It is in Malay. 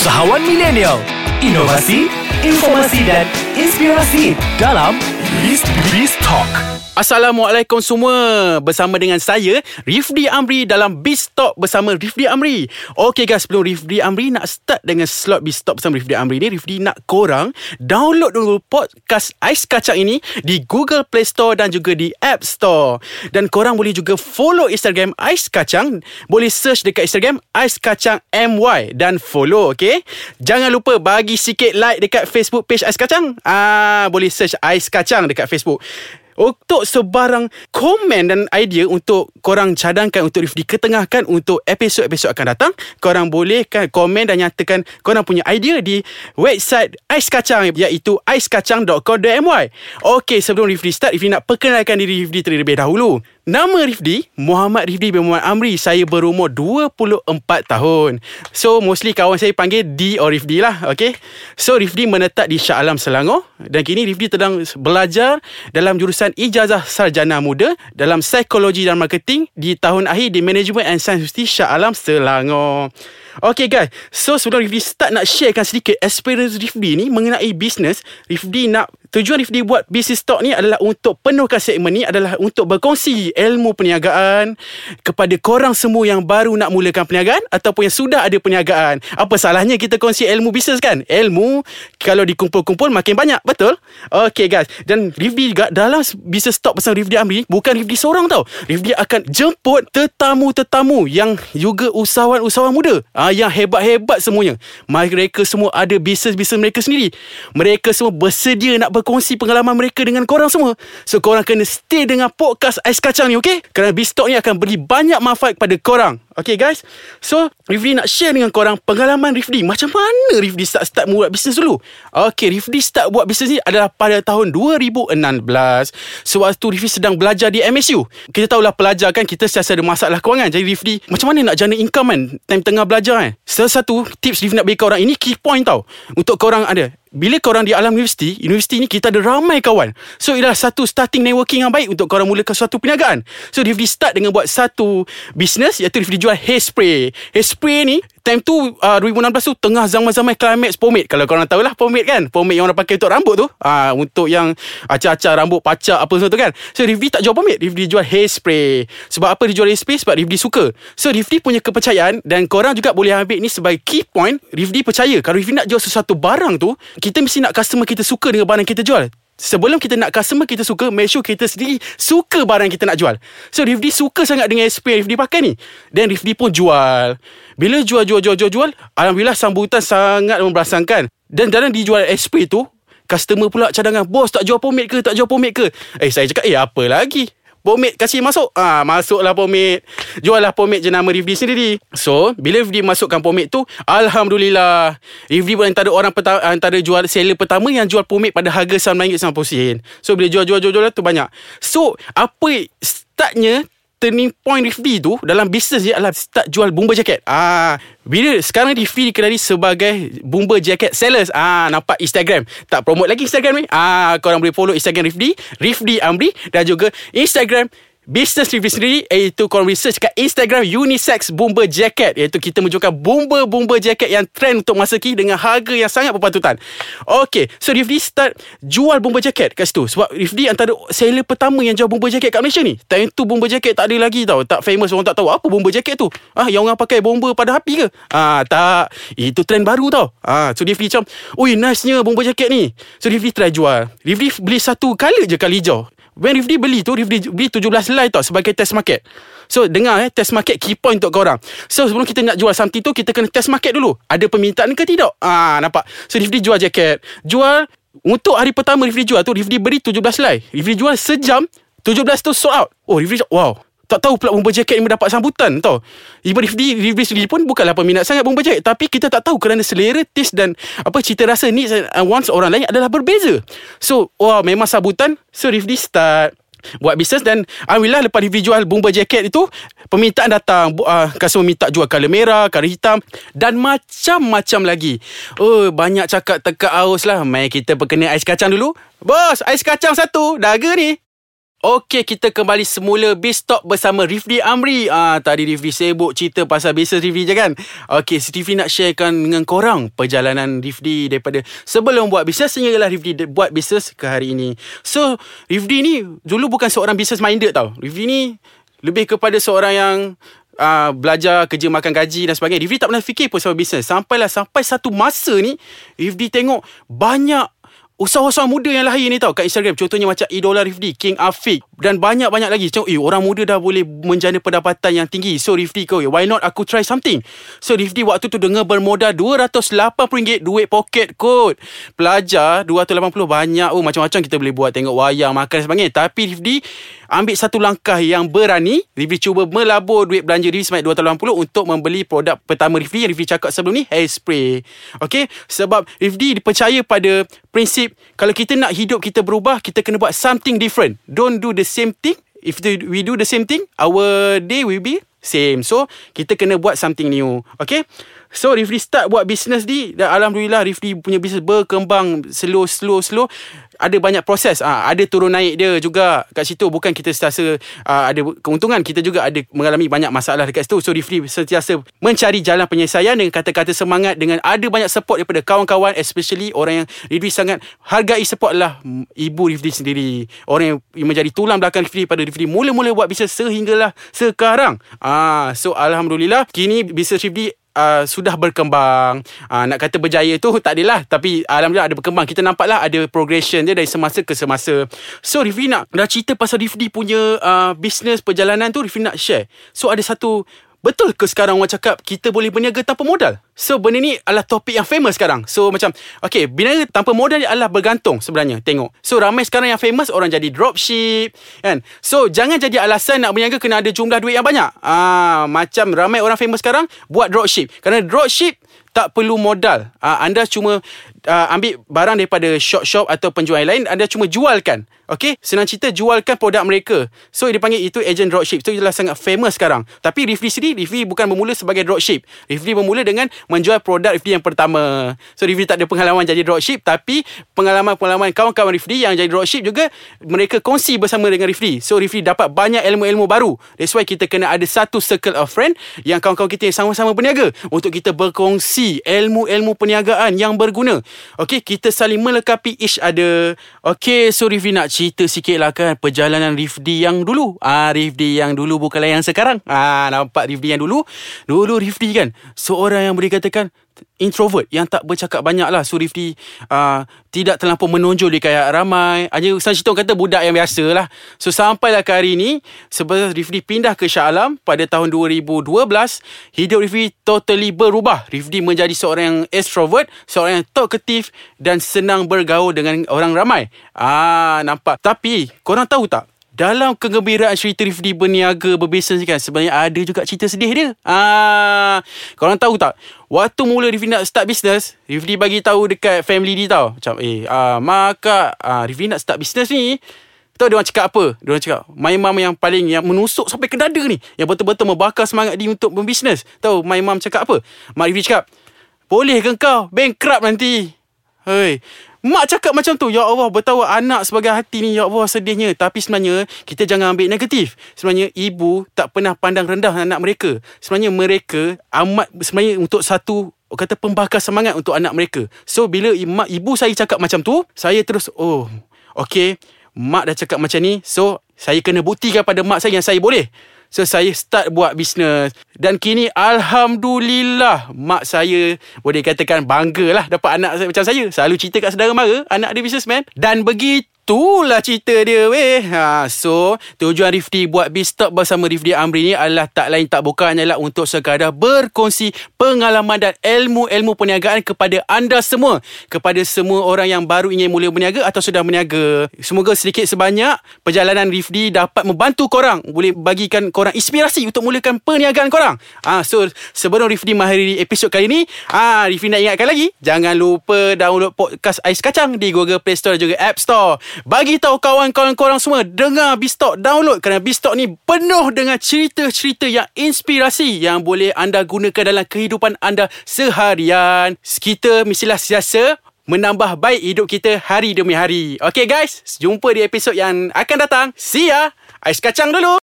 Usahawan milenial, inovasi, informasi dan inspirasi dalam Biz Biz Talk. Assalamualaikum semua. Bersama dengan saya Rifdi Amri Dalam Biz Talk Bersama Rifdi Amri. Okay guys Sebelum Rifdi Amri Nak start dengan slot Biz Talk Bersama Rifdi Amri ni Rifdi nak korang Download dulu podcast Ais Kacang ini Di Google Play Store Dan juga di App Store. Dan korang boleh juga Follow Instagram Ais Kacang. Boleh search dekat Instagram Ais Kacang MY Dan follow okay Jangan lupa Bagi sikit like Dekat Facebook page Ais Kacang. Ah, Boleh search Ais Kacang Dekat Facebook untuk sebarang komen dan idea untuk korang cadangkan untuk Rifdi ketengahkan untuk episod-episod akan datang, korang boleh kan komen dan nyatakan korang punya idea di website Ais Kacang iaitu aiskacang.com.my. Okey, sebelum Rifdi start, Rifdi nak perkenalkan diri Rifdi terlebih dahulu. Nama Rifdi Muhammad Rifdi bin Muhammad Amri Saya berumur 24 tahun. So mostly kawan saya panggil D or Rifdi lah Okay? So Rifdi menetap di Shah Alam Selangor Dan kini Rifdi sedang belajar Dalam jurusan Ijazah Sarjana Muda Dalam Psikologi dan Marketing Di tahun akhir di Management and Science University Shah Alam Selangor. Okay guys. So sebelum Rifdi start nak sharekan sedikit Experience Rifdi ni Mengenai bisnes Rifdi nak Tujuan Rifdi buat Business Talk ni adalah Untuk penuhkan segmen ni Adalah untuk berkongsi Ilmu perniagaan Kepada korang semua Yang baru nak mulakan perniagaan Ataupun yang sudah ada perniagaan. Apa salahnya kita kongsi ilmu bisnes kan? Ilmu Kalau dikumpul-kumpul Makin banyak Betul? Okay guys. Dan Rifdi juga Dalam Business Talk bersama Rifdi Amri Bukan Rifdi seorang tau. Rifdi akan jemput Tetamu-tetamu Yang juga usahawan-usahawan muda. Ha, Yang hebat-hebat semuanya. Mereka semua ada Bisnes-bisnes mereka sendiri. Mereka semua bersedia Nak berkongsi pengalaman mereka dengan korang semua. So korang kena stay dengan podcast Ais Kacang ni okay? Kerana Bistalk ni akan beri banyak manfaat kepada korang. Okay guys? So Rifdi nak share dengan korang Pengalaman Rifdi Macam mana Rifdi start-start buat bisnes dulu? Okay Rifdi start buat bisnes ni Adalah pada tahun 2016 Sewaktu Rifdi sedang belajar di MSU Kita tahulah pelajar kan Kita sentiasa ada masalah kewangan. Jadi Rifdi Macam mana nak jana income kan Time tengah belajar kan Salah satu tips Rifdi nak bagi korang Ini key point tau. Untuk korang ada bila korang di alam universiti Universiti ni kita ada ramai kawan. So ialah satu starting networking yang baik Untuk korang mulakan suatu perniagaan. So Rifdi start dengan buat satu Business Iaitu Rifdi jual hair spray Hair spray ni Time tu uh, 2016 tu Tengah zaman-zaman climax pomade. Kalau korang tahu lah pomade kan? Pomade yang orang pakai untuk rambut tu. Uh, Untuk yang Acar-acar rambut Pacak apa semua tu kan? So Rifdi tak jual pomade. Rifdi jual hair spray Sebab apa dia jual hair spray Sebab Rifdi suka. So Rifdi punya kepercayaan Dan korang juga boleh ambil ni Sebagai key point Rifdi percaya. Kalau Rifdi nak jual sesuatu barang tu Kita mesti nak customer kita suka Dengan barang kita jual Sebelum kita nak customer kita suka Make sure kita sendiri Suka barang kita nak jual. So Rifdi suka sangat Dengan SP yang Rifdi pakai ni. Dan Rifdi pun jual. Bila jual jual jual jual jual Alhamdulillah sambutan sangat memberasankan Dan dalam dijual SP tu Customer pula cadangan Bos tak jual pomade ke? Tak jual pomade ke? Eh saya cakap Eh apa lagi Pomade kasih masuk. Ah Masuklah pomade. Jual lah pomade jenama Rifdi sendiri. So Bila Rifdi masukkan pomade tu Alhamdulillah. Rifdi pun antara orang pertama, Antara jual seller pertama Yang jual pomade pada harga RM9.90 So bila jual-jual-jual tu banyak. So Apa Startnya turning point Rifdi tu dalam bisnes dia adalah start jual bomber jacket. Ah, bila sekarang Rifdi dikenali sebagai bomber jacket sellers. Ah, nampak Instagram. Tak promote lagi Instagram ni. Ah, korang boleh follow Instagram Rifdi, Rifdi Amri dan juga Instagram Business Review sendiri Iaitu korang research kat Instagram Unisex Bomber Jacket. Iaitu kita menunjukkan Bomber-bomber jacket Yang trend untuk masa kini Dengan harga yang sangat berpatutan. Okay So Rifdi start Jual bomber jacket kat situ. Sebab Rifdi antara Seller pertama yang jual bomber jacket kat Malaysia ni. Time tu bomber jacket tak ada lagi tau. Tak famous Orang tak tahu Apa bomber jacket tu. Ah, Yang orang pakai bomber pada api ke? Ah, Tak. Itu trend baru tau. Ah, So Rifdi macam Ui nice nya bomber jacket ni. So Rifdi try jual. Rifdi beli satu colour je kali hijau When Rifdi beli tu Rifdi beli 17 helai tau Sebagai test market. So dengar eh Test market key point untuk korang. So sebelum kita nak jual something tu Kita kena test market dulu. Ada permintaan ke tidak? Ah Nampak. So Rifdi jual jaket. Jual Untuk hari pertama Rifdi jual tu Rifdi beri 17 helai. Rifdi jual sejam 17 tu sold out. Oh Rifdi Wow tak tahu pula bomber jacket ni mendapat sambutan tau. Ibu Rifdi, Rifdi sendiri pun bukanlah peminat sangat bomber jacket. Tapi kita tak tahu kerana selera, taste dan apa cita rasa and wants orang lain adalah berbeza. So, wah memang sambutan. So, Rifdi start buat bisnes dan Alhamdulillah lepas Rifdi jual bomber jacket itu permintaan datang uh, customer minta jual color merah color hitam dan macam-macam lagi oh banyak cakap teka aus lah mai kita perkenal ais kacang dulu bos ais kacang satu daga ni Okey, kita kembali semula Biz Talk bersama Rifdi Amri. Ah, tadi Rifdi sibuk cerita pasal bisnes Rifdi je kan? Okey, si Rifdi nak sharekan dengan korang perjalanan Rifdi daripada sebelum buat bisnes sehinggalah Rifdi de- buat bisnes ke hari ini. So, Rifdi ni dulu bukan seorang business minded tau. Rifdi ni lebih kepada seorang yang Uh, belajar kerja makan gaji dan sebagainya Rifdi tak pernah fikir pun pasal bisnes Sampailah sampai satu masa ni Rifdi tengok banyak Usahawan muda yang lahir ni tau kat Instagram. Contohnya macam Idola Rifdi King Afiq Dan banyak-banyak lagi. Tengok eh orang muda dah boleh Menjana pendapatan yang tinggi. So Rifdi kau Why not aku try something? So Rifdi waktu tu Dengar bermodal RM280 Duit pocket kot. Pelajar 280 banyak. Oh macam-macam kita boleh buat. Tengok wayang Makan dan sebagainya. Tapi Rifdi Ambil satu langkah yang berani. Rifdi cuba melabur Duit belanja Rifdi Sebanyak RM280 Untuk membeli produk pertama Rifdi Yang Rifdi cakap sebelum ni Hairspray. Okay Sebab Rifdi dipercaya pada Prinsip Kalau kita nak hidup kita berubah Kita kena buat something different. Don't do the same thing. If we do the same thing Our day will be same. So kita kena buat something new. Okay So Rifdi start buat business ni. Dan Alhamdulillah Rifdi punya business berkembang Slow slow slow. Ada banyak proses. Ah ada turun naik dia juga kat situ. Bukan kita sentiasa uh, ada keuntungan. Kita juga ada mengalami banyak masalah dekat situ. So Rifli sentiasa mencari jalan penyelesaian dengan kata-kata semangat dengan ada banyak support daripada kawan-kawan especially orang yang Rifli sangat hargai support lah ibu Rifli sendiri. Orang yang menjadi tulang belakang Rifli pada Rifli mula-mula buat bisnes sehinggalah sekarang. Ah so alhamdulillah kini bisnes Rifli uh, sudah berkembang. Uh, Nak kata berjaya tu tak adalah Tapi Alhamdulillah ada berkembang. Kita nampaklah ada progression dia Dari semasa ke semasa. So Rifli nak Dah cerita pasal Rifli punya uh, Business perjalanan tu Rifli nak share. So ada satu Betul ke sekarang orang cakap kita boleh berniaga tanpa modal? So benda ni adalah topik yang famous sekarang. So macam okay berniaga tanpa modal adalah bergantung sebenarnya. Tengok. So ramai sekarang yang famous orang jadi dropship kan. So jangan jadi alasan nak berniaga kena ada jumlah duit yang banyak. Ah macam ramai orang famous sekarang buat dropship. Kerana dropship tak perlu modal. Ah anda cuma uh, ambil barang daripada shop-shop atau penjual lain anda cuma jualkan. Okay Senang cerita Jualkan produk mereka. So dia panggil itu Agent dropship. So itulah sangat famous sekarang. Tapi Rifli sendiri Rifli bukan bermula sebagai dropship. Rifli bermula dengan Menjual produk Rifli yang pertama. So Rifli tak ada pengalaman Jadi dropship Tapi Pengalaman-pengalaman Kawan-kawan Rifli Yang jadi dropship juga Mereka kongsi bersama dengan Rifli So Rifli dapat banyak ilmu-ilmu baru. That's why kita kena ada Satu circle of friend Yang kawan-kawan kita Yang sama-sama berniaga Untuk kita berkongsi Ilmu-ilmu perniagaan Yang berguna Okay Kita saling melengkapi each other Okay So Rifli nak cerita sikit lah kan perjalanan Rifdi yang dulu. Ah Rifdi yang dulu bukanlah yang sekarang. Ah nampak Rifdi yang dulu. Dulu Rifdi kan seorang yang boleh katakan introvert yang tak bercakap banyak lah. So Rifdi uh, tidak terlampau menonjol di kayak ramai. Hanya Sang Cita kata budak yang biasa lah. So sampailah ke hari ni sebab Rifdi pindah ke Shah Alam pada tahun 2012. Hidup Rifdi totally berubah. Rifdi menjadi seorang yang extrovert, seorang yang talkative dan senang bergaul dengan orang ramai. Ah nampak. Tapi korang tahu tak? Dalam kegembiraan cerita Rifdi berniaga berbisnes kan sebenarnya ada juga cerita sedih dia. Ah, korang tahu tak? Waktu mula Rifdi nak start bisnes, Rifdi bagi tahu dekat family dia tau. Macam eh ah maka ah Rifdi nak start bisnes ni. Tahu dia orang cakap apa? Dia orang cakap, my mom yang paling yang menusuk sampai ke dada ni. Yang betul-betul membakar semangat dia untuk berbisnes. Tahu my mom cakap apa? Mak Rifdi cakap, boleh ke kau bankrupt nanti? Hei, Mak cakap macam tu Ya Allah Betapa anak sebagai hati ni Ya Allah sedihnya. Tapi sebenarnya Kita jangan ambil negatif. Sebenarnya ibu Tak pernah pandang rendah anak mereka. Sebenarnya mereka Amat Sebenarnya untuk satu Kata pembakar semangat Untuk anak mereka. So bila mak, ibu saya cakap macam tu Saya terus Oh Okay Mak dah cakap macam ni So Saya kena buktikan pada mak saya Yang saya boleh So saya start buat bisnes Dan kini Alhamdulillah Mak saya Boleh katakan bangga lah Dapat anak macam saya. Selalu cerita kat saudara mara Anak dia businessman. Dan begitu Itulah cerita dia weh. Ha, so, tujuan Rifdi buat Biztalk bersama Rifdi Amri ni adalah tak lain tak bukan hanyalah untuk sekadar berkongsi pengalaman dan ilmu-ilmu perniagaan kepada anda semua. Kepada semua orang yang baru ingin mula berniaga atau sudah berniaga. Semoga sedikit sebanyak perjalanan Rifdi dapat membantu korang. Boleh bagikan korang inspirasi untuk mulakan perniagaan korang. Ha, so, sebelum Rifdi mengakhiri episod kali ni, ha, Rifdi nak ingatkan lagi. Jangan lupa download podcast Ais Kacang di Google Play Store dan juga App Store. Bagi tahu kawan-kawan korang semua dengar Bistalk download kerana Bistalk ni penuh dengan cerita-cerita yang inspirasi yang boleh anda gunakan dalam kehidupan anda seharian. Kita mestilah siasa menambah baik hidup kita hari demi hari. Okay guys, jumpa di episod yang akan datang. See ya. Ais kacang dulu.